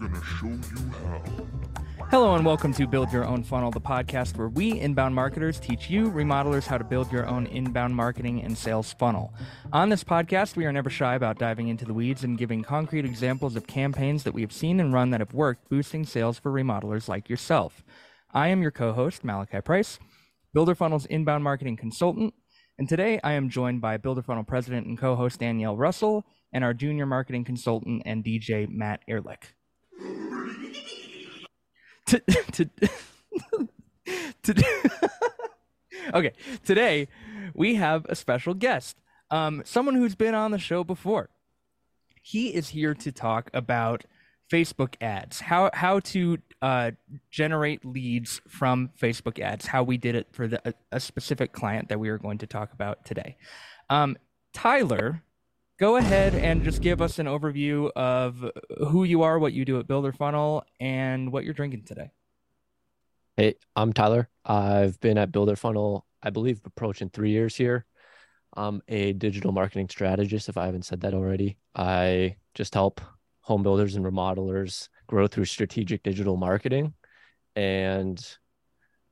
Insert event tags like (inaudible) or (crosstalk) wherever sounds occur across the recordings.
gonna show you how. Hello and welcome to Build Your Own Funnel, the podcast where we inbound marketers teach you remodelers how to build your own inbound marketing and sales funnel. On this podcast, we are never shy about diving into the weeds and giving concrete examples of campaigns that we have seen and run that have worked, boosting sales for remodelers like yourself. I am your co-host, Malachi Price, Builder Funnel's inbound marketing consultant, and today I am joined by Builder Funnel president and co-host Danielle Russell and our junior marketing consultant and DJ Matt Ehrlich. (laughs) To, to, to, (laughs) okay, today we have a special guest, um, someone who's been on the show before. He is here to talk about Facebook ads, how how to uh, generate leads from Facebook ads, how we did it for the, a, a specific client that we are going to talk about today. Um, Tyler, go ahead and just give us an overview of who you are, what you do at Builder Funnel, and what you're drinking today. Hey, I'm Tyler. I've been at Builder Funnel, I believe, approaching three years here. I'm a digital marketing strategist, if I haven't said that already. I just help home builders and remodelers grow through strategic digital marketing. And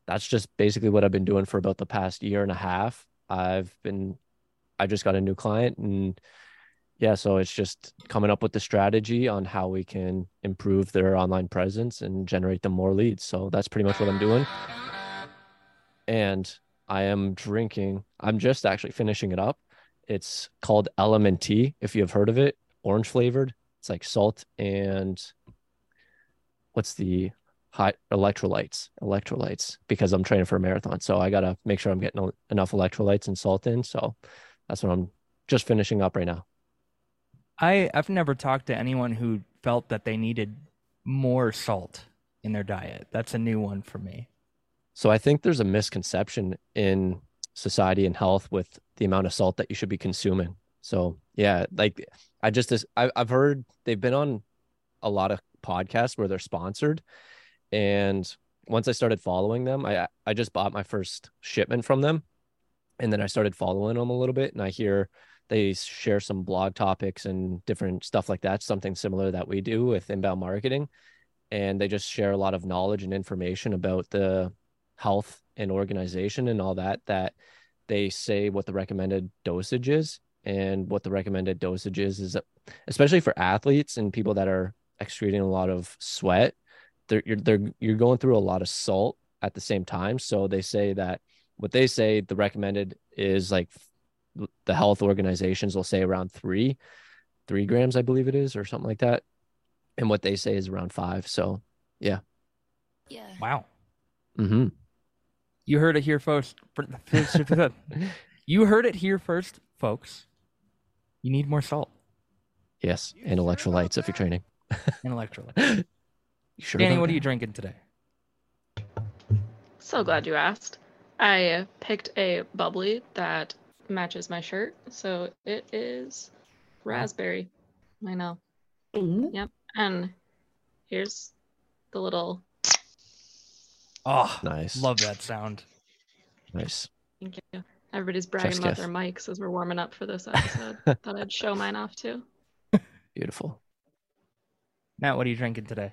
that's just basically what I've been doing for about the past year and a half. I've been, I just got a new client and yeah, so it's just coming up with the strategy on how we can improve their online presence and generate them more leads. So that's pretty much what I'm doing. And I am drinking, I'm just actually finishing it up. It's called LMNT, if you have heard of it, orange flavored. It's like salt and what's the hot electrolytes, electrolytes, because I'm training for a marathon. So I got to make sure I'm getting enough electrolytes and salt in. So that's what I'm just finishing up right now. I I've never talked to anyone who felt that they needed more salt in their diet. That's a new one for me. So I think there's a misconception in society and health with the amount of salt that you should be consuming. So yeah, like I just I, I've heard they've been on a lot of podcasts where they're sponsored, and once I started following them, I I just bought my first shipment from them, and then I started following them a little bit, and I hear they share some blog topics and different stuff like that something similar that we do with inbound marketing. And they just share a lot of knowledge and information about the health and organization and all that that they say what the recommended dosage is. And what the recommended dosage is is especially for athletes and people that are excreting a lot of sweat they're you're, they're you're going through a lot of salt at the same time. So they say that what they say the recommended is like the health organizations will say around three, three grams, I believe it is, or something like that. And what they say is around five. So, yeah. Yeah. Wow. Mm-hmm. You heard it here first. (laughs) you heard it here first, folks. You need more salt. Yes, (laughs) and electrolytes if you're training. and electrolytes. (laughs) you sure Danny, what that? are you drinking today? So glad you asked. I picked a bubbly that matches my shirt. So it is raspberry. I know. Ooh. Yep. And here's the little. Oh, Nice. Love that sound. Nice. Thank you. Everybody's bragging Chef's about kiss. their mics as we're warming up for this (laughs) episode. Thought I'd show mine off too. Beautiful. Matt, what are you drinking today?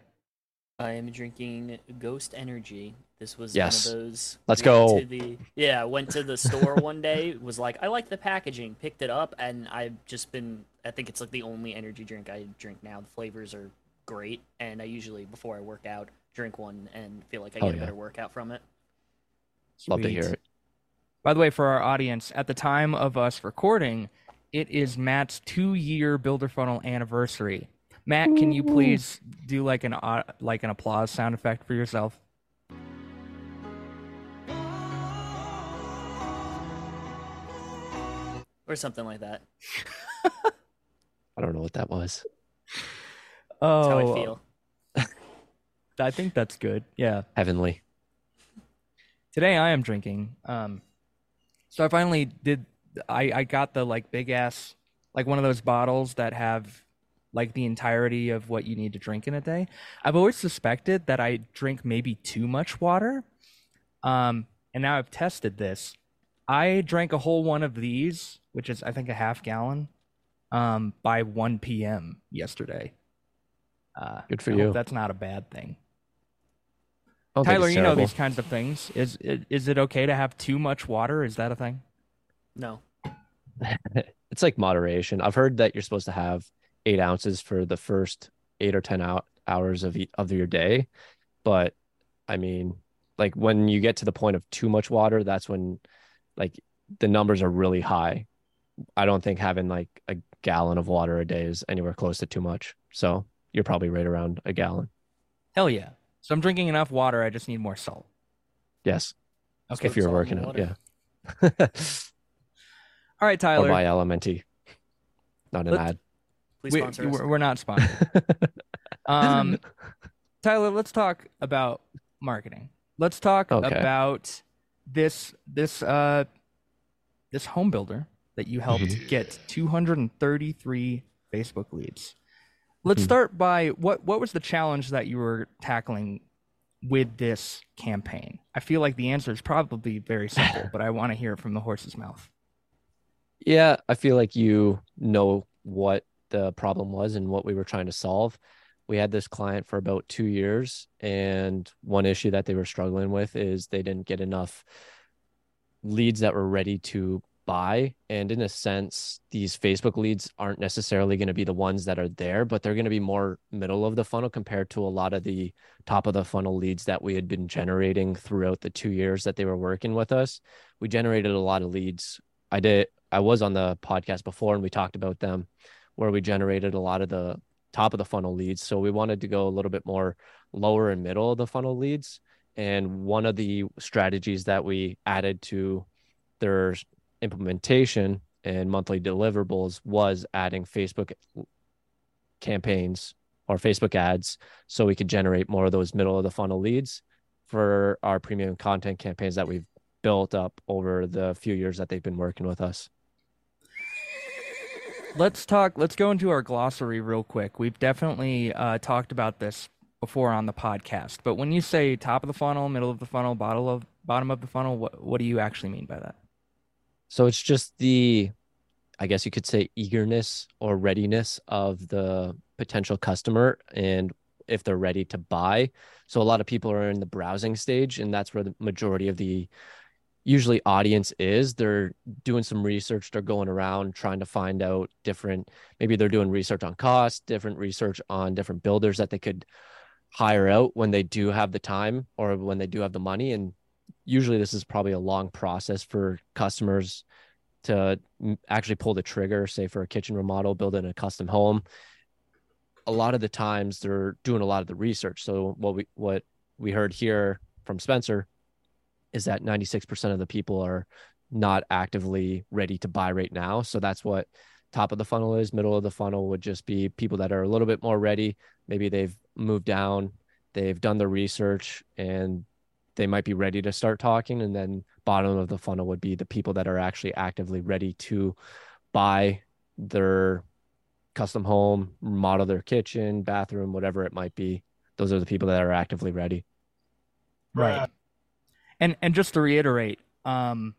I am drinking Ghost Energy. This was Yes. one of those. Let's go. To the, yeah, went to the store (laughs) one day. Was like, I like the packaging. Picked it up, and I've just been. I think it's like the only energy drink I drink now. The flavors are great, and I usually before I work out drink one and feel like I Oh, get a better workout from it. Love to hear it. By the way, for our audience, at the time of us recording, it is Matt's two-year Builder Funnel anniversary. Matt, can you please do like an au- like an applause sound effect for yourself? Or something like that. (laughs) I don't know what that was. Oh, That's how I feel. (laughs) I think that's good. Yeah. Heavenly. Today I am drinking. Um, so I finally did. I I got the like big ass, like one of those bottles that have like the entirety of what you need to drink in a day. I've always suspected that I drink maybe too much water. Um, and now I've tested this. I drank a whole one of these, which is I think a half gallon, um, by 1 p.m. yesterday. Uh, Good for I hope you. That's not a bad thing. I don't Tyler, it's you know these kinds of things. Is it, is it okay to have too much water? Is that a thing? No. (laughs) it's like moderation. I've heard that you're supposed to have eight ounces for the first eight or ten out hours of of your day, but I mean, like when you get to the point of too much water, that's when like the numbers are really high. I don't think having like a gallon of water a day is anywhere close to too much. So you're probably right around a gallon. Hell yeah. So I'm drinking enough water. I just need more salt. Yes, Okay. if you're working out, yeah. (laughs) All right, or Tyler. buy LMNT. Not an Let's- ad. Please we, sponsor us. we're, we're not sponsored. (laughs) um, Tyler, let's talk about marketing. Let's talk Okay. about this this uh this home builder that you helped Mm-hmm. get 233 Facebook leads. Let's Mhm. start by what what was the challenge that you were tackling with this campaign? I feel like the answer is probably very simple, (laughs) but I want to hear it from the horse's mouth. Yeah, I feel like you know what the problem was and what we were trying to solve. We had this client for about two years, and one issue that they were struggling with is they didn't get enough leads that were ready to buy. And in a sense, these Facebook leads aren't necessarily going to be the ones that are there, but they're going to be more middle of the funnel compared to a lot of the top of the funnel leads that we had been generating throughout the two years that they were working with us. We generated a lot of leads. I did, I was on the podcast before and we talked about them where we generated a lot of the top of the funnel leads. So we wanted to go a little bit more lower and middle of the funnel leads. And one of the strategies that we added to their implementation and monthly deliverables was adding Facebook campaigns or Facebook ads so we could generate more of those middle of the funnel leads for our premium content campaigns that we've built up over the few years that they've been working with us. Let's talk. Let's go into our glossary real quick. We've definitely uh, talked about this before on the podcast, but when you say top of the funnel, middle of the funnel, bottom of bottom of the funnel, what what do you actually mean by that? So it's just the, I guess you could say, eagerness or readiness of the potential customer and if they're ready to buy. So a lot of people are in the browsing stage, and that's where the majority of the usually audience is. They're doing some research, they're going around trying to find out different, maybe they're doing research on cost, different research on different builders that they could hire out when they do have the time or when they do have the money. And usually this is probably a long process for customers to actually pull the trigger, say for a kitchen remodel, building a custom home. A lot of the times they're doing a lot of the research. So what we what we heard here from Spencer is that 96% of the people are not actively ready to buy right now. So that's what top of the funnel is. Middle of the funnel would just be people that are a little bit more ready. Maybe they've moved down, they've done the research, and they might be ready to start talking. And then bottom of the funnel would be the people that are actually actively ready to buy their custom home, model their kitchen, bathroom, whatever it might be. Those are the people that are actively ready. Right. And and just to reiterate, um,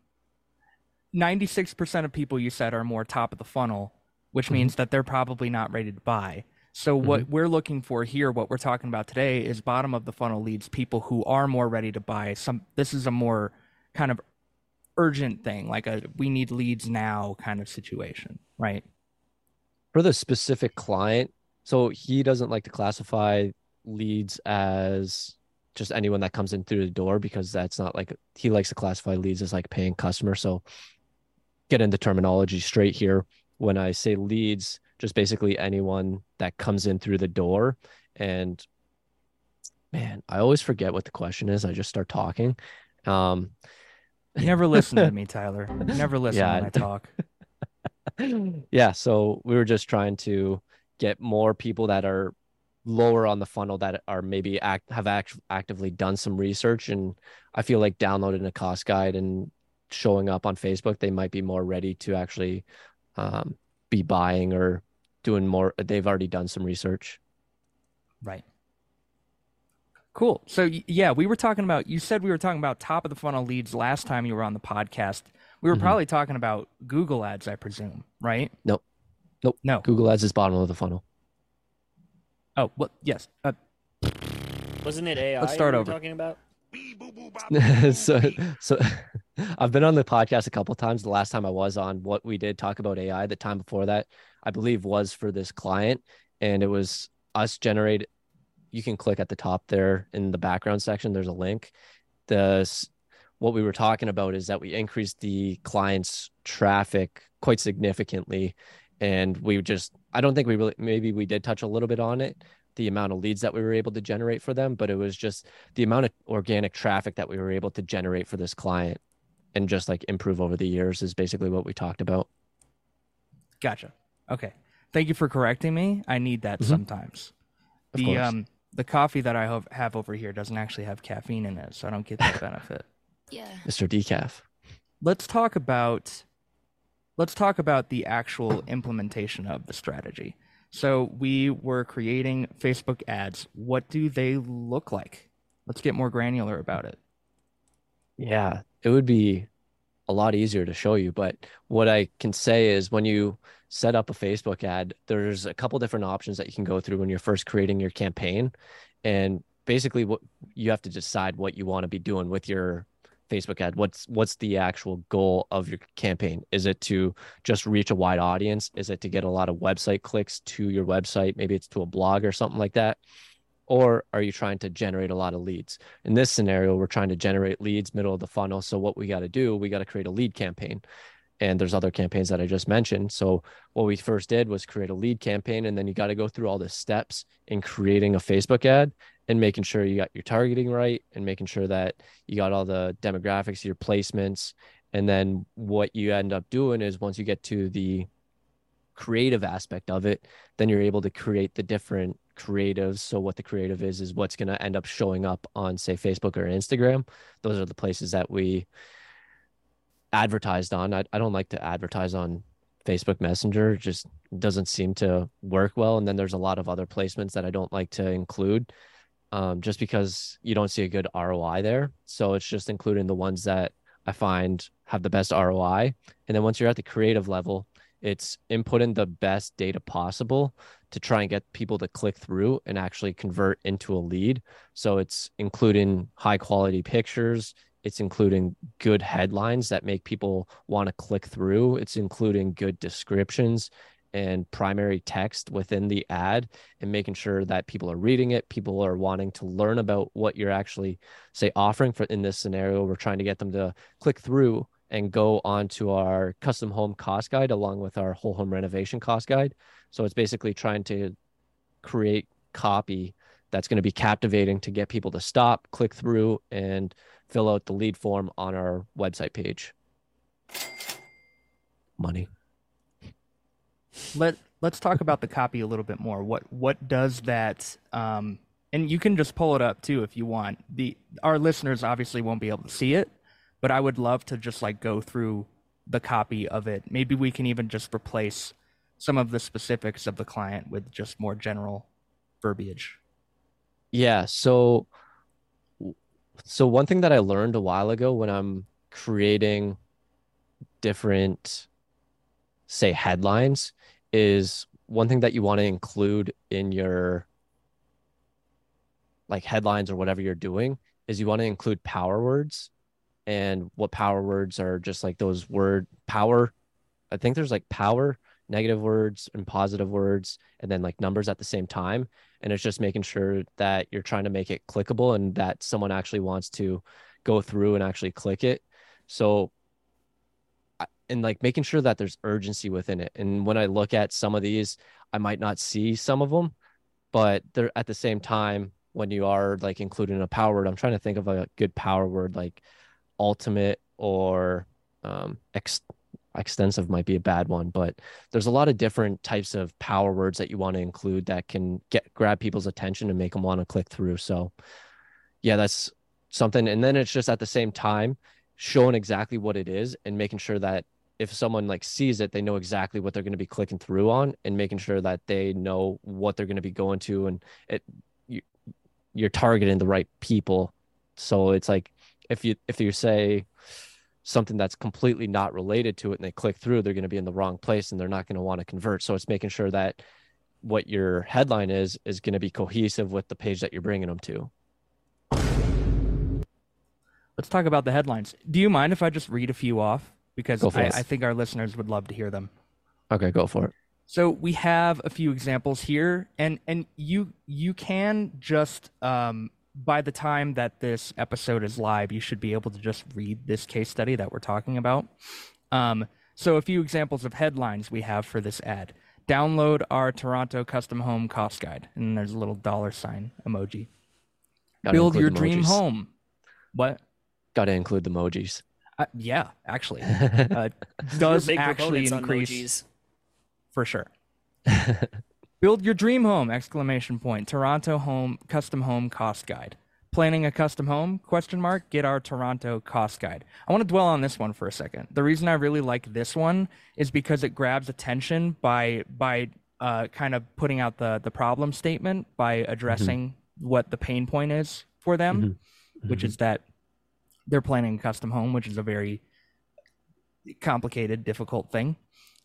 ninety six percent of people you said are more top of the funnel, which Mhm. means that they're probably not ready to buy. So what we're looking for here, what we're talking about today, is bottom of the funnel leads, people who are more ready to buy. Some this is a more kind of urgent thing, like a we need leads now kind of situation, right? for the specific client so he doesn't like to classify leads as just anyone that comes in through the door because that's not like he likes to classify leads as like paying customers so getting the terminology straight here when i say leads just basically anyone that comes in through the door and man i always forget what the question is i just start talking um You never listen to me, (laughs) Tyler. You never listen Yeah. when I talk. (laughs) yeah so we were just trying to get more people that are lower on the funnel that are maybe act have act- actively done some research and i feel like downloading a cost guide and showing up on facebook they might be more ready to actually um, be buying or doing more they've already done some research Right. Cool. So yeah, we were talking about. You said we were talking about top of the funnel leads last time you were on the podcast. We were Mhm. probably talking about Google Ads, I presume, right? Nope. Nope. No. google ads is bottom of the funnel Oh, well, yes. Uh, Wasn't it AI? Let's start over. Talking about. (laughs) so so (laughs) I've been on the podcast a couple times. The last time I was on, what we did talk about AI. The time before that, I believe, was for this client, and it was us generate. You can click at the top there in the background section. There's a link. The what we were talking about is that we increased the client's traffic quite significantly, and we just I don't think we really maybe we did touch a little bit on it the amount of leads that we were able to generate for them, but it was just the amount of organic traffic that we were able to generate for this client and just like improve over the years is basically what we talked about. gotcha. Okay. Thank you for correcting me. I need that Mhm. sometimes. Of the course. um the coffee that I have, have over here doesn't actually have caffeine in it, so I don't get that (laughs) benefit. Yeah. Mr. Decaf. let's talk about let's talk about the actual implementation of the strategy. So we were creating Facebook ads. What do they look like? Let's get more granular about it. Yeah, it would be a lot easier to show you, but what I can say is when you set up a Facebook ad, there's a couple different options that you can go through when you're first creating your campaign. And basically what you have to decide what you want to be doing with your Facebook ad. What's what's the actual goal of your campaign? Is it to just reach a wide audience? Is it to get a lot of website clicks to your website? Maybe it's to a blog or something like that. Or are you trying to generate a lot of leads? In this scenario, we're trying to generate leads middle of the funnel. So what we got to do, we got to create a lead campaign. And there's other campaigns that I just mentioned. So what we first did was create a lead campaign and then you got to go through all the steps in creating a Facebook ad and making sure you got your targeting right and making sure that you got all the demographics, your placements. And then what you end up doing is once you get to the creative aspect of it, then you're able to create the different creatives. So what the creative is is what's going to end up showing up on say Facebook or Instagram. Those are the places that we advertised on. I, I don't like to advertise on Facebook Messenger. It just doesn't seem to work well. And then there's a lot of other placements that I don't like to include um, just because you don't see a good ROI there. So it's just including the ones that I find have the best ROI. And then once you're at the creative level, it's inputting the best data possible to try and get people to click through and actually convert into a lead. So it's including high quality pictures, it's including good headlines that make people want to click through, it's including good descriptions and primary text within the ad and making sure that people are reading it people are wanting to learn about what you're actually say offering for in this scenario. We're trying to get them to click through and go onto our custom home cost guide along with our whole home renovation cost guide. So it's basically trying to create copy that's going to be captivating to get people to stop click through and fill out the lead form on our website page. Money Let let's talk about the copy a little bit more. What what does that um and you can just pull it up too if you want. The our listeners obviously won't be able to see it, but I would love to just like go through the copy of it. Maybe we can even just replace some of the specifics of the client with just more general verbiage. Yeah, so so one thing that I learned a while ago when I'm creating different say headlines is one thing that you want to include in your like headlines or whatever you're doing is you want to include power words. And what power words are just like those word power I think there's like power negative words and positive words and then like numbers at the same time. And it's just making sure that you're trying to make it clickable and that someone actually wants to go through and actually click it. So and like making sure that there's urgency within it. And when i look at some of these i might not see some of them but they're at the same time when you are like including a power word i'm trying to think of a good power word like ultimate or um ex- extensive might be a bad one but there's a lot of different types of power words that you want to include that can get grab people's attention and make them want to click through. So yeah that's something. And then it's just at the same time showing exactly what it is and making sure that if someone like sees it they know exactly what they're going to be clicking through on and making sure that they know what they're going to be going to and it you, you're targeting the right people so it's like if you if you say something that's completely not related to it and they click through they're going to be in the wrong place and they're not going to want to convert so it's making sure that what your headline is is going to be cohesive with the page that you're bringing them to. Let's talk about the headlines. Do you mind if I just read a few off? Because I. I think our listeners would love to hear them. Okay, go for it. So we have a few examples here, and and you you can just um, by the time that this episode is live, you should be able to just read this case study that we're talking about. Um, so a few examples of headlines we have for this ad: download our Toronto custom home cost guide, and there's a little dollar sign emoji. Gotta Build your dream emojis. home. What? Got to include the emojis. Uh, yeah, actually, (laughs) uh, (laughs) does actually increase for sure. (laughs) Build your dream home! Exclamation point. Toronto home custom home cost guide. Planning a custom home? Question mark. Get our Toronto cost guide. I want to dwell on this one for a second. The reason I really like this one is because it grabs attention by by uh, kind of putting out the the problem statement by addressing what the pain point is for them, which is that they're planning a custom home, which is a very complicated, difficult thing.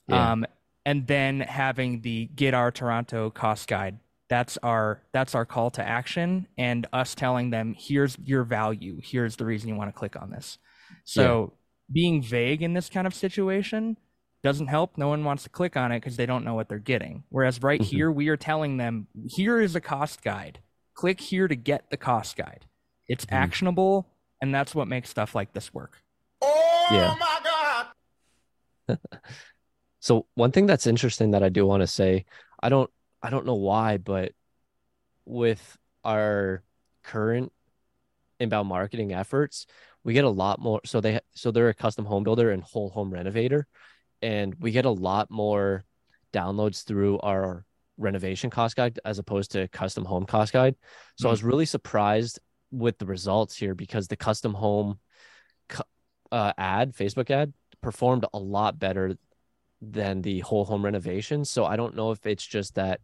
Yeah. Um, and then having the get our Toronto cost guide. That's our that's our call to action, and us telling them here's your value, here's the reason you want to click on this. So being vague in this kind of situation doesn't help. No one wants to click on it because they don't know what they're getting. Whereas right Mhm. here, we are telling them here is a cost guide. Click here to get the cost guide. It's Mhm. actionable, and that's what makes stuff like this work. Oh yeah. My god. (laughs) so one thing that's interesting that I do want to say, I don't I don't know why, but with our current inbound marketing efforts, we get a lot more so they so they're a custom home builder and whole home renovator and we get a lot more downloads through our renovation cost guide as opposed to custom home cost guide. So I mm-hmm. was really surprised with the results here because the custom home uh, ad, Facebook ad, performed a lot better than the whole home renovation. So I don't know if it's just that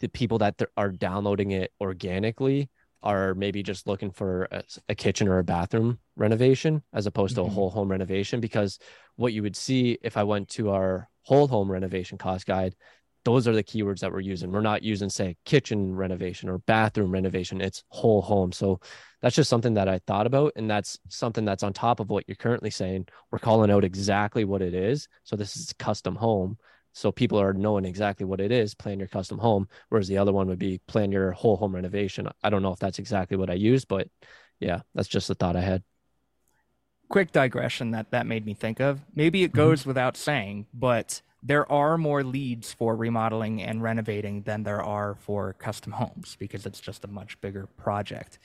the people that are downloading it organically are maybe just looking for a, a kitchen or a bathroom renovation as opposed to Mhm. a whole home renovation. Because what you would see if I went to our whole home renovation cost guide, those are the keywords that we're using. We're not using, say, kitchen renovation or bathroom renovation. It's whole home. So that's just something that I thought about. And that's something that's on top of what you're currently saying. We're calling out exactly what it is. So this is custom home. So people are knowing exactly what it is, plan your custom home. Whereas the other one would be plan your whole home renovation. I don't know if that's exactly what I used, but yeah, that's just the thought I had. quick digression that that made me think of. Maybe it mm-hmm. goes without saying, but there are more leads for remodeling and renovating than there are for custom homes because it's just a much bigger project.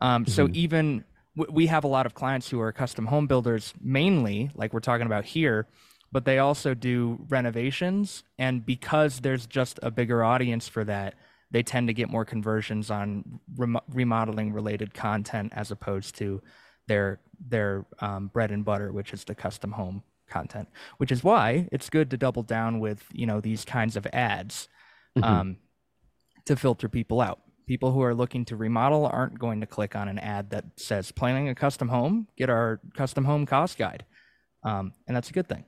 Um, So Mhm. even w- we have a lot of clients who are custom home builders, mainly like we're talking about here, but they also do renovations. And because there's just a bigger audience for that, they tend to get more conversions on rem- remodeling related content as opposed to their their um, bread and butter, which is the custom home content. Which is why it's good to double down with you know these kinds of ads Mhm. um, to filter people out. People who are looking to remodel aren't going to click on an ad that says planning a custom home. Get our custom home cost guide, um, and that's a good thing.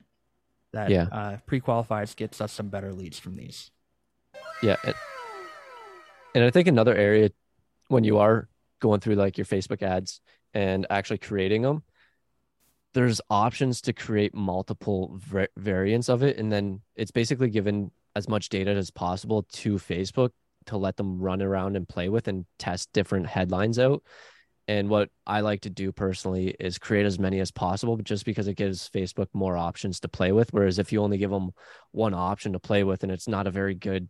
That Yeah. uh, pre-qualifies gets us some better leads from these. Yeah. And I think another area when you are going through like your Facebook ads and actually creating them, there's options to create multiple va- variants of it. And then it's basically given as much data as possible to Facebook to let them run around and play with and test different headlines out. And what I like to do personally is create as many as possible just because it gives Facebook more options to play with. Whereas if you only give them one option to play with and it's not a very good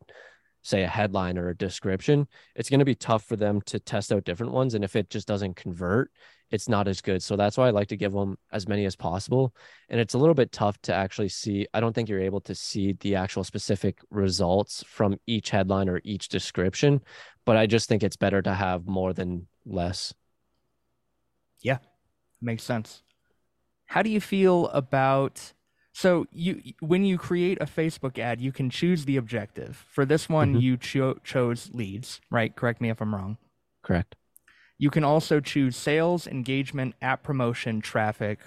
say a headline or a description, it's going to be tough for them to test out different ones. And if it just doesn't convert, it's not as good. So that's why I like to give them as many as possible. And it's a little bit tough to actually see. I don't think you're able to see the actual specific results from each headline or each description, but I just think it's better to have more than less. Yeah, makes sense. How do you feel about so you when you create a Facebook ad, you can choose the objective. For this one, Mhm. you cho- chose leads, right? Correct me if I'm wrong. Correct. You can also choose sales, engagement, app promotion, traffic,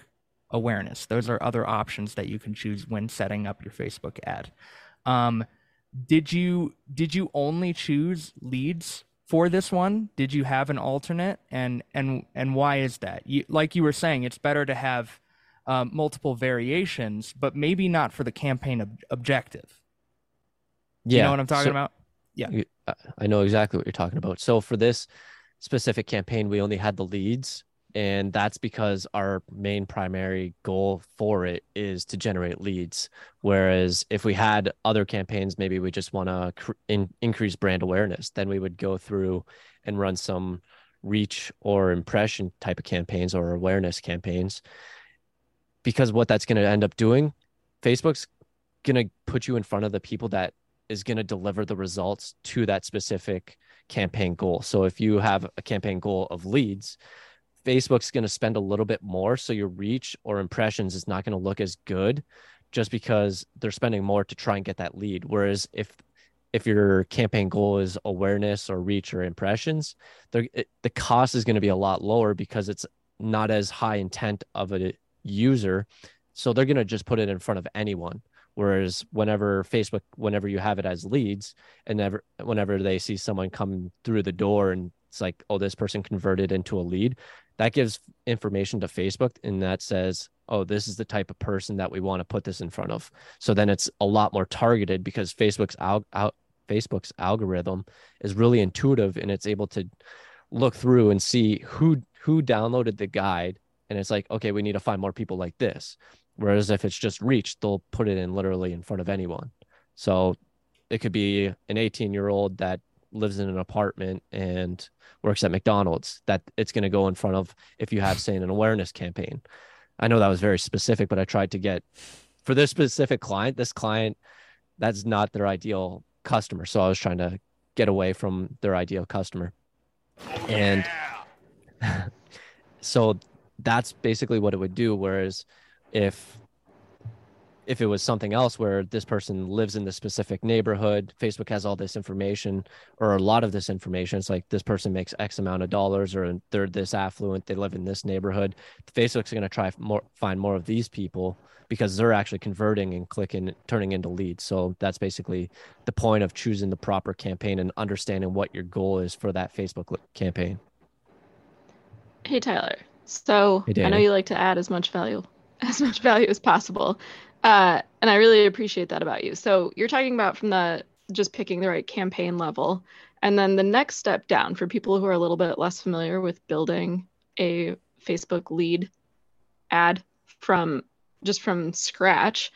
awareness. Those are other options that you can choose when setting up your Facebook ad. Um, did you did you only choose leads for this one? Did you have an alternate, and and and why is that? You, like you were saying, it's better to have um, multiple variations, but maybe not for the campaign ob- objective. Yeah, you know what I'm talking so- about? Yeah. I know exactly what you're talking about. So for this specific campaign, we only had the leads, and that's because our main primary goal for it is to generate leads. Whereas if we had other campaigns, maybe we just want to cr- in- increase brand awareness, then we would go through and run some reach or impression type of campaigns or awareness campaigns. Because what that's going to end up doing, Facebook's going to put you in front of the people that is going to deliver the results to that specific campaign goal. So if you have a campaign goal of leads, Facebook's going to spend a little bit more so your reach or impressions is not going to look as good just because they're spending more to try and get that lead. Whereas if if your campaign goal is awareness or reach or impressions, it, the cost is going to be a lot lower because it's not as high intent of a user. So they're going to just put it in front of anyone. Whereas whenever Facebook, whenever you have it as leads, and never, whenever they see someone come through the door and it's like, oh, this person converted into a lead, that gives information to Facebook and that says, oh, this is the type of person that we want to put this in front of. So then it's a lot more targeted because Facebook's out, out Facebook's algorithm is really intuitive and it's able to look through and see who who downloaded the guide and it's like okay we need to find more people like this whereas if it's just reach they'll put it in literally in front of anyone. So it could be an 18 year old that lives in an apartment and works at mcdonald's that it's going to go in front of if you have say an awareness campaign. I know that was very specific but i tried to get for this specific client this client that's not their ideal customer. So i was trying to get away from their ideal customer. And (laughs) so that's basically what it would do. Whereas if if it was something else where this person lives in this specific neighborhood facebook has all this information or a lot of this information. It's like this person makes x amount of dollars or they're this affluent they live in this neighborhood. Facebook's going to try more find more of these people because they're actually converting and clicking turning into leads. So that's basically the point of choosing the proper campaign and understanding what your goal is for that facebook campaign. Hey Tyler. So Hey, I know you like to add as much value as much value as possible. Uh, and I really appreciate that about you. So you're talking about from the just picking the right campaign level. And then the next step down for people who are a little bit less familiar with building a Facebook lead ad from just from scratch.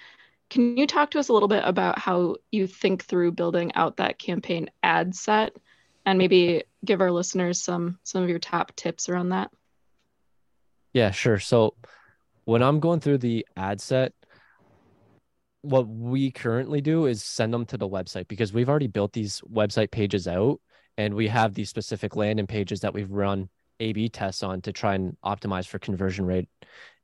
Can you talk to us a little bit about how you think through building out that campaign ad set and maybe give our listeners some some of your top tips around that? Yeah, sure. So when I'm going through the ad set, what we currently do is send them to the website because we've already built these website pages out and we have these specific landing pages that we've run A/B tests on to try and optimize for conversion rate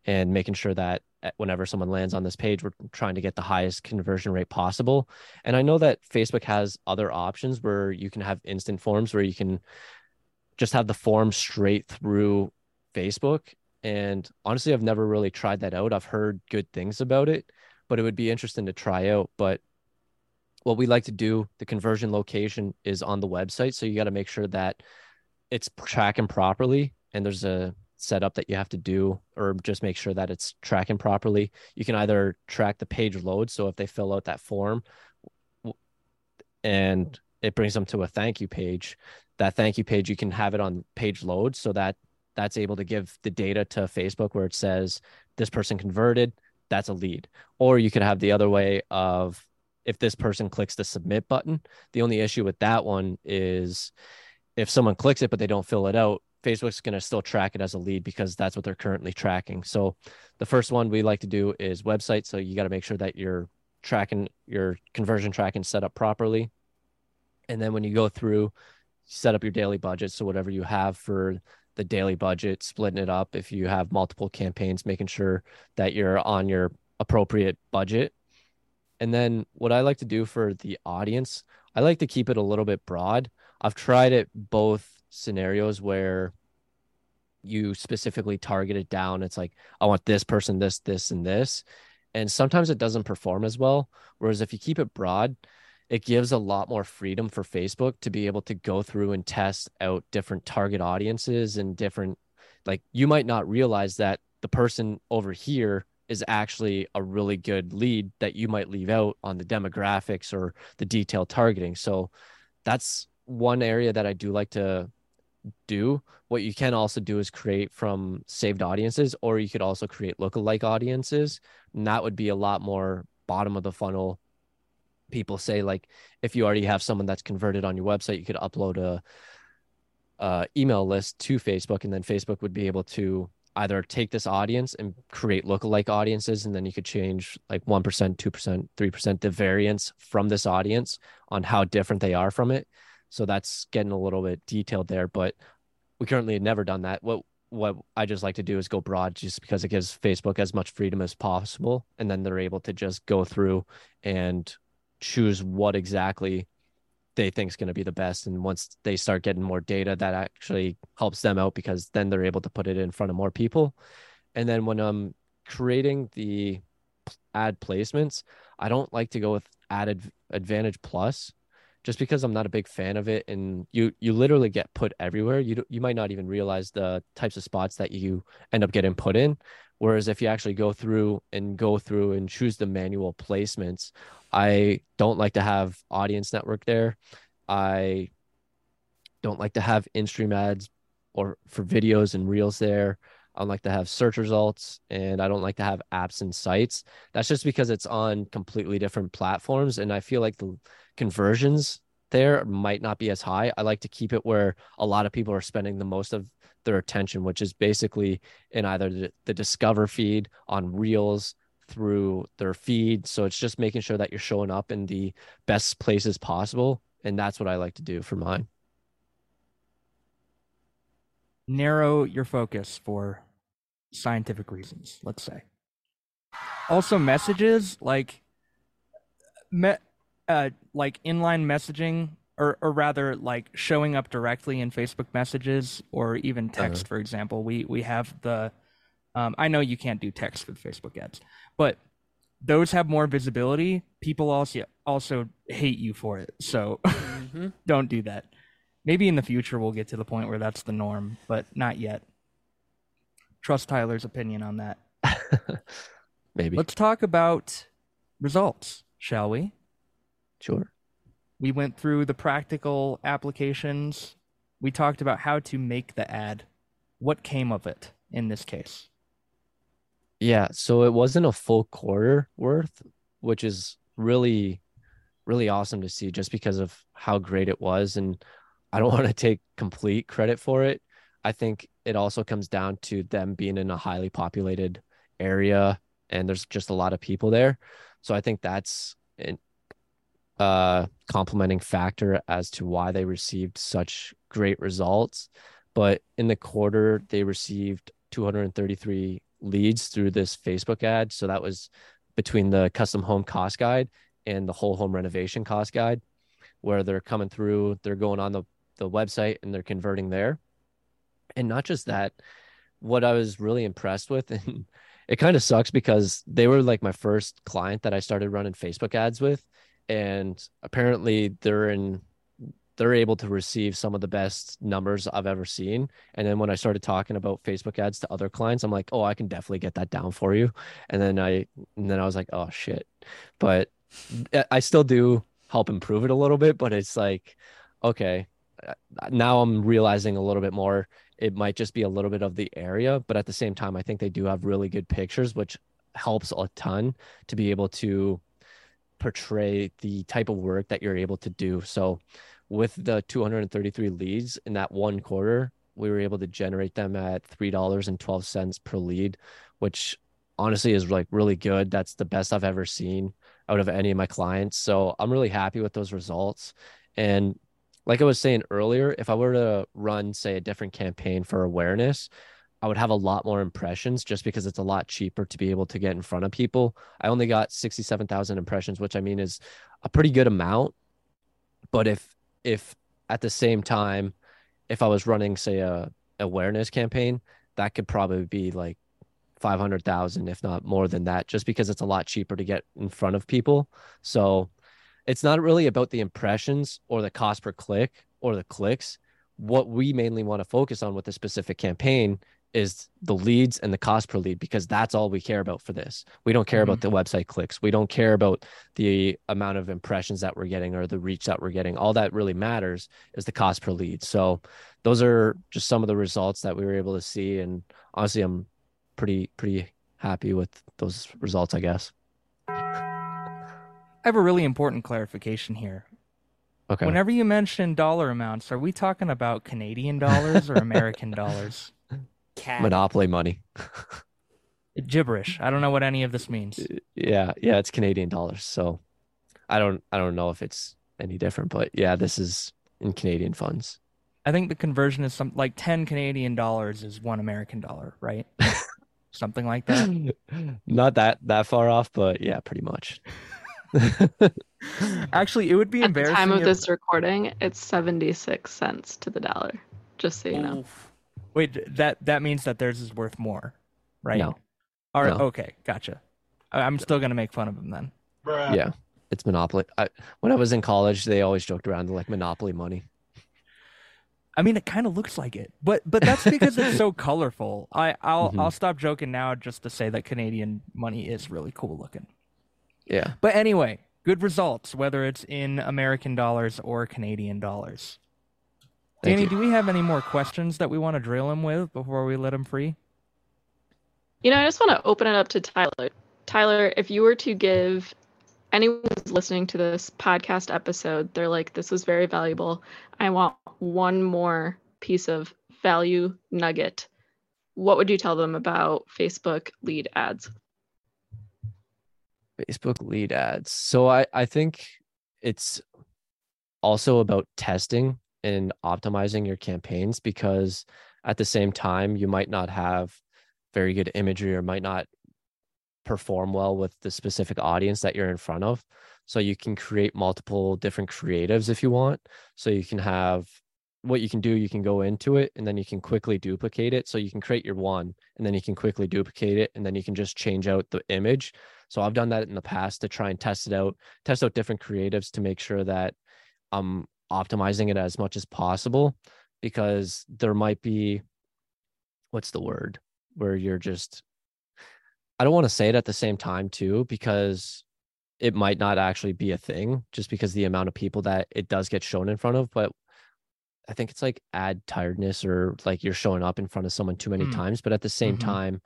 and making sure that uh, whenever someone lands on this page, we're trying to get the highest conversion rate possible. And I know that Facebook has other options where you can have instant forms where you can just have the form straight through Facebook and honestly, I've never really tried that out. I've heard good things about it, but it would be interesting to try out. But what we like to do, the conversion location is on the website. So you got to make sure that it's tracking properly. And there's a setup that you have to do, or just make sure that it's tracking properly. You can either track the page load. So if they fill out that form and it brings them to a thank you page, that thank you page, you can have it on page load so that that's able to give the data to Facebook where it says this person converted, that's a lead. Or you could have the other way of if this person clicks the submit button. The only issue with that one is if someone clicks it but they don't fill it out, Facebook's going to still track it as a lead because that's what they're currently tracking. So the first one we like to do is website. So you got to make sure that you're tracking your conversion tracking set up properly. And then when you go through, set up your daily budget. So whatever you have for the daily budget, splitting it up. If you have multiple campaigns, making sure that you're on your appropriate budget. And then what I like to do for the audience, I like to keep it a little bit broad. I've tried it both scenarios where you specifically target it down. It's like, I want this person, this, this, and this. And sometimes it doesn't perform as well. Whereas if you keep it broad, it gives a lot more freedom for Facebook to be able to go through and test out different target audiences and different like you might not realize that the person over here is actually a really good lead that you might leave out on the demographics or the detailed targeting. So that's one area that I do like to do. What you can also do is create from saved audiences, or you could also create lookalike audiences. And that would be a lot more bottom of the funnel. People say like if you already have someone that's converted on your website, you could upload a, a email list to Facebook, and then Facebook would be able to either take this audience and create lookalike audiences, and then you could change like 1%, 2%, 3% the variance from this audience on how different they are from it. So that's getting a little bit detailed there, but we currently had never done that. What what I just like to do is go broad just because it gives Facebook as much freedom as possible. And then they're able to just go through and choose what exactly they think is going to be the best. And once they start getting more data, that actually helps them out because then they're able to put it in front of more people. And then when I'm creating the ad placements, I don't like to go with added advantage plus just because I'm not a big fan of it and you you literally get put everywhere you you might not even realize the types of spots that you end up getting put in whereas if you actually go through and go through and choose the manual placements I don't like to have audience network there I don't like to have in-stream ads or for videos and reels there I don't like to have search results and I don't like to have apps and sites. That's just because it's on completely different platforms. And I feel like the conversions there might not be as high. I like to keep it where a lot of people are spending the most of their attention, which is basically in either the, Discover feed on Reels through their feed. So it's just making sure that you're showing up in the best places possible. And that's what I like to do for mine. Narrow your focus for scientific reasons, let's say. Also, messages like me, uh, like inline messaging, or or rather, like showing up directly in Facebook messages or even uh-huh. text. Uh-huh. For example, we we have the. Um, I know you can't do text with Facebook ads, but those have more visibility. People also also hate you for it, so mm-hmm. (laughs) don't do that. Maybe in the future we'll get to the point where that's the norm, but not yet trust Tyler's opinion on that. (laughs) Maybe. Let's talk about results, shall we? Sure. We went through the practical applications. We talked about how to make the ad. What came of it in this case? Yeah, so it wasn't a full quarter worth, which is really really awesome to see just because of how great it was and I don't (laughs) want to take complete credit for it. I think it also comes down to them being in a highly populated area and there's just a lot of people there. So I think that's a uh, complementing factor as to why they received such great results. But in the quarter, they received 233 leads through this Facebook ad. So that was between the custom home cost guide and the whole home renovation cost guide, where they're coming through, they're going on the, the website and they're converting there and not just that what i was really impressed with (laughs) and it kind of sucks because they were like my first client that i started running facebook ads with and apparently they're in they're able to receive some of the best numbers I've ever seen. And then when I started talking about Facebook ads to other clients, I'm like, oh, I can definitely get that down for you. And then I and then I was like, oh shit. But I still do help improve it a little bit, but it's like, okay, uh, now I'm realizing a little bit more it might just be a little bit of the area, but at the same time, I think they do have really good pictures, which helps a ton to be able to portray the type of work that you're able to do. So, with the 233 leads in that one quarter, we were able to generate them at $3.12 per lead, which honestly is like really good. That's the best I've ever seen out of any of my clients. So, I'm really happy with those results. And like I was saying earlier, if I were to run, say, a different campaign for awareness, I would have a lot more impressions just because it's a lot cheaper to be able to get in front of people. I only got 67,000 impressions, which I mean is a pretty good amount. But if, if at the same time, if I was running, say, a awareness campaign, that could probably be like 500,000, if not more than that, just because it's a lot cheaper to get in front of people. So it's not really about the impressions or the cost per click or the clicks. What we mainly want to focus on with a specific campaign is the leads and the cost per lead because that's all we care about for this. We don't care mm-hmm. about the website clicks. We don't care about the amount of impressions that we're getting or the reach that we're getting. All that really matters is the cost per lead. So those are just some of the results that we were able to see and honestly I'm pretty pretty happy with those results, I guess. I have a really important clarification here. Okay. Whenever you mention dollar amounts, are we talking about Canadian dollars or American (laughs) dollars? Cat. Monopoly money. (laughs) Gibberish. I don't know what any of this means. Yeah, yeah, it's Canadian dollars. So I don't I don't know if it's any different, but yeah, this is in Canadian funds. I think the conversion is some like 10 Canadian dollars is 1 American dollar, right? (laughs) Something like that. (laughs) Not that that far off, but yeah, pretty much. Actually, it would be At embarrassing. At the time of if... this recording, it's 76 cents to the dollar. Just so you know. Wait, that that means that theirs is worth more, right? No. All right. No. Okay. Gotcha. I'm still gonna make fun of them then. Yeah, it's monopoly. I, when I was in college, they always joked around like monopoly money. I mean, it kind of looks like it, but but that's because it's (laughs) so colorful. I I'll mm-hmm. I'll stop joking now just to say that Canadian money is really cool looking. Yeah. But anyway, good results, whether it's in American dollars or Canadian dollars. Danny, do we have any more questions that we want to drill him with before we let him free? You know, I just want to open it up to Tyler. Tyler, if you were to give anyone who's listening to this podcast episode, they're like, this was very valuable. I want one more piece of value nugget. What would you tell them about Facebook lead ads? Facebook lead ads. So I, I think it's also about testing in optimizing your campaigns because at the same time you might not have very good imagery or might not perform well with the specific audience that you're in front of. So you can create multiple different creatives if you want. So you can have what you can do you can go into it and then you can quickly duplicate it. So you can create your one and then you can quickly duplicate it and then you can just change out the image. So i've done that in the past to try and test it out test out different creatives to make sure that i'm optimizing it as much as possible because there might be what's the word where you're just I don't want to say it at the same time too because it might not actually be a thing just because the amount of people that it does get shown in front of but I think it's like ad tiredness or like you're showing up in front of someone too many mm. times but at the same mm-hmm. time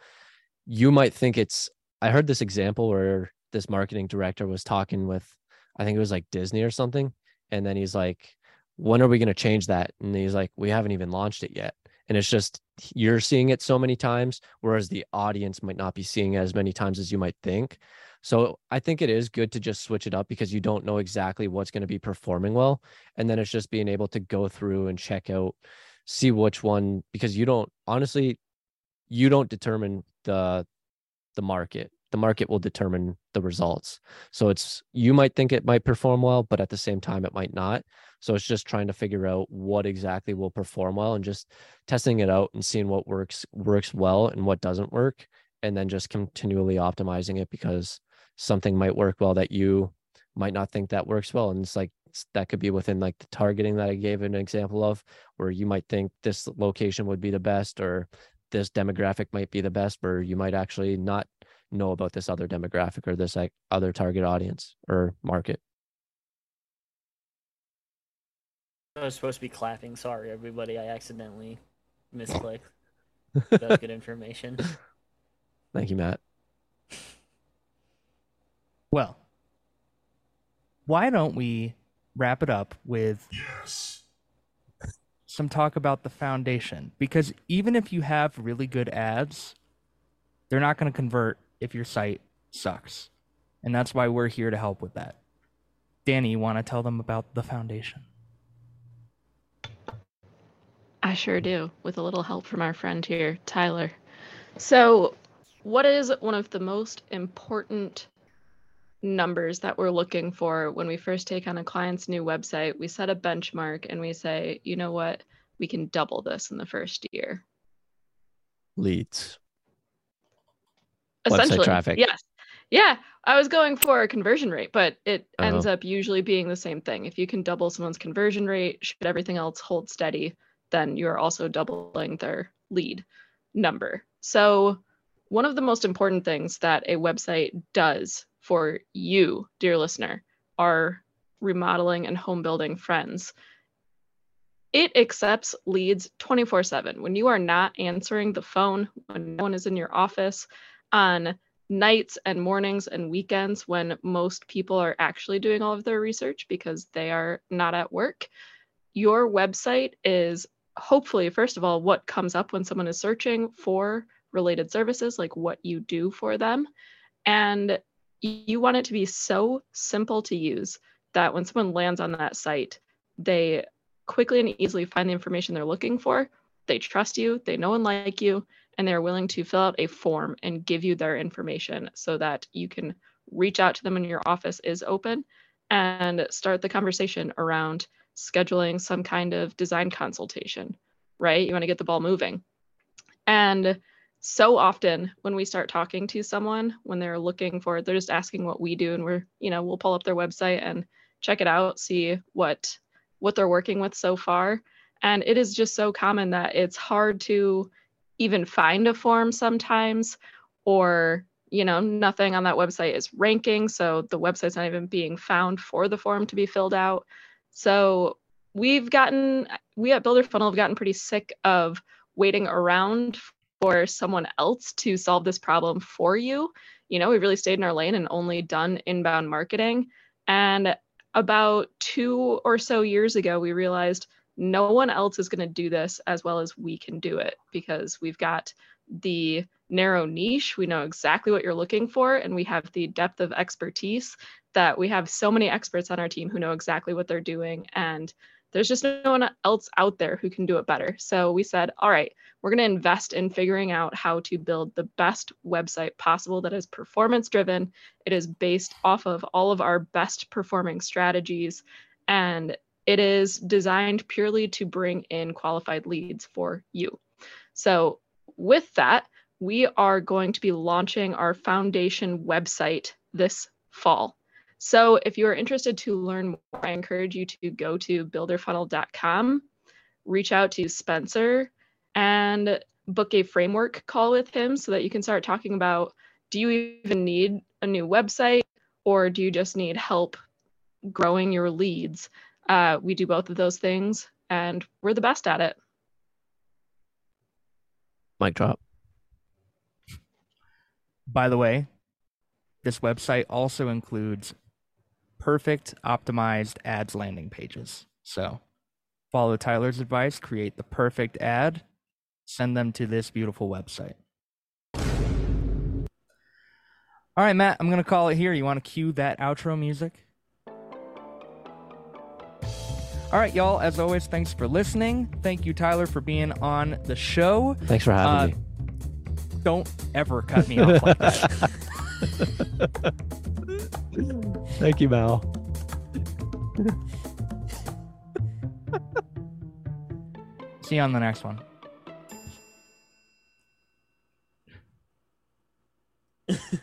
you might think it's I heard this example where this marketing director was talking with I think it was like Disney or something and then he's like, when are we going to change that? And he's like, we haven't even launched it yet. And it's just, you're seeing it so many times, whereas the audience might not be seeing as many times as you might think. So I think it is good to just switch it up because you don't know exactly what's going to be performing well. And then it's just being able to go through and check out, see which one, because you don't, honestly, you don't determine the, the market the market will determine the results. So it's you might think it might perform well, but at the same time it might not. So it's just trying to figure out what exactly will perform well and just testing it out and seeing what works works well and what doesn't work and then just continually optimizing it because something might work well that you might not think that works well and it's like that could be within like the targeting that I gave an example of where you might think this location would be the best or this demographic might be the best where you might actually not know about this other demographic or this like other target audience or market. I was supposed to be clapping. Sorry, everybody. I accidentally misclicked. (laughs) That's good information. Thank you, Matt. Well, why don't we wrap it up with yes. some talk about the foundation? Because even if you have really good ads, they're not going to convert if your site sucks. And that's why we're here to help with that. Danny, you want to tell them about the foundation? I sure do, with a little help from our friend here, Tyler. So, what is one of the most important numbers that we're looking for when we first take on a client's new website? We set a benchmark and we say, you know what, we can double this in the first year. Leads essentially traffic. Yes. Yeah. I was going for a conversion rate, but it Oh. ends up usually being the same thing. If you can double someone's conversion rate, should everything else hold steady, then you're also doubling their lead number. So, one of the most important things that a website does for you, dear listener, our remodeling and home building friends, it accepts leads 24 7. When you are not answering the phone, when no one is in your office, on nights and mornings and weekends when most people are actually doing all of their research because they are not at work, your website is hopefully, first of all, what comes up when someone is searching for related services, like what you do for them. And you want it to be so simple to use that when someone lands on that site, they quickly and easily find the information they're looking for. They trust you, they know and like you, and they're willing to fill out a form and give you their information so that you can reach out to them when your office is open and start the conversation around scheduling some kind of design consultation, right? You want to get the ball moving. And so often when we start talking to someone, when they're looking for, they're just asking what we do, and we're, you know, we'll pull up their website and check it out, see what what they're working with so far. And it is just so common that it's hard to even find a form sometimes, or you know, nothing on that website is ranking, so the website's not even being found for the form to be filled out. So we've gotten, we at Builder Funnel have gotten pretty sick of waiting around for someone else to solve this problem for you. You know, we really stayed in our lane and only done inbound marketing. And about two or so years ago, we realized no one else is going to do this as well as we can do it because we've got the narrow niche. We know exactly what you're looking for, and we have the depth of expertise that we have so many experts on our team who know exactly what they're doing. And there's just no one else out there who can do it better. So we said, all right, we're going to invest in figuring out how to build the best website possible that is performance driven. It is based off of all of our best performing strategies. And it is designed purely to bring in qualified leads for you. So, with that, we are going to be launching our foundation website this fall. So, if you are interested to learn more, I encourage you to go to builderfunnel.com, reach out to Spencer, and book a framework call with him so that you can start talking about do you even need a new website or do you just need help growing your leads? Uh, we do both of those things and we're the best at it. Mic drop. By the way, this website also includes perfect optimized ads landing pages. So follow Tyler's advice, create the perfect ad, send them to this beautiful website. All right, Matt, I'm going to call it here. You want to cue that outro music? All right, y'all. As always, thanks for listening. Thank you, Tyler, for being on the show. Thanks for having uh, me. Don't ever cut me off like that. (laughs) Thank you, Mal. (laughs) See you on the next one. (laughs)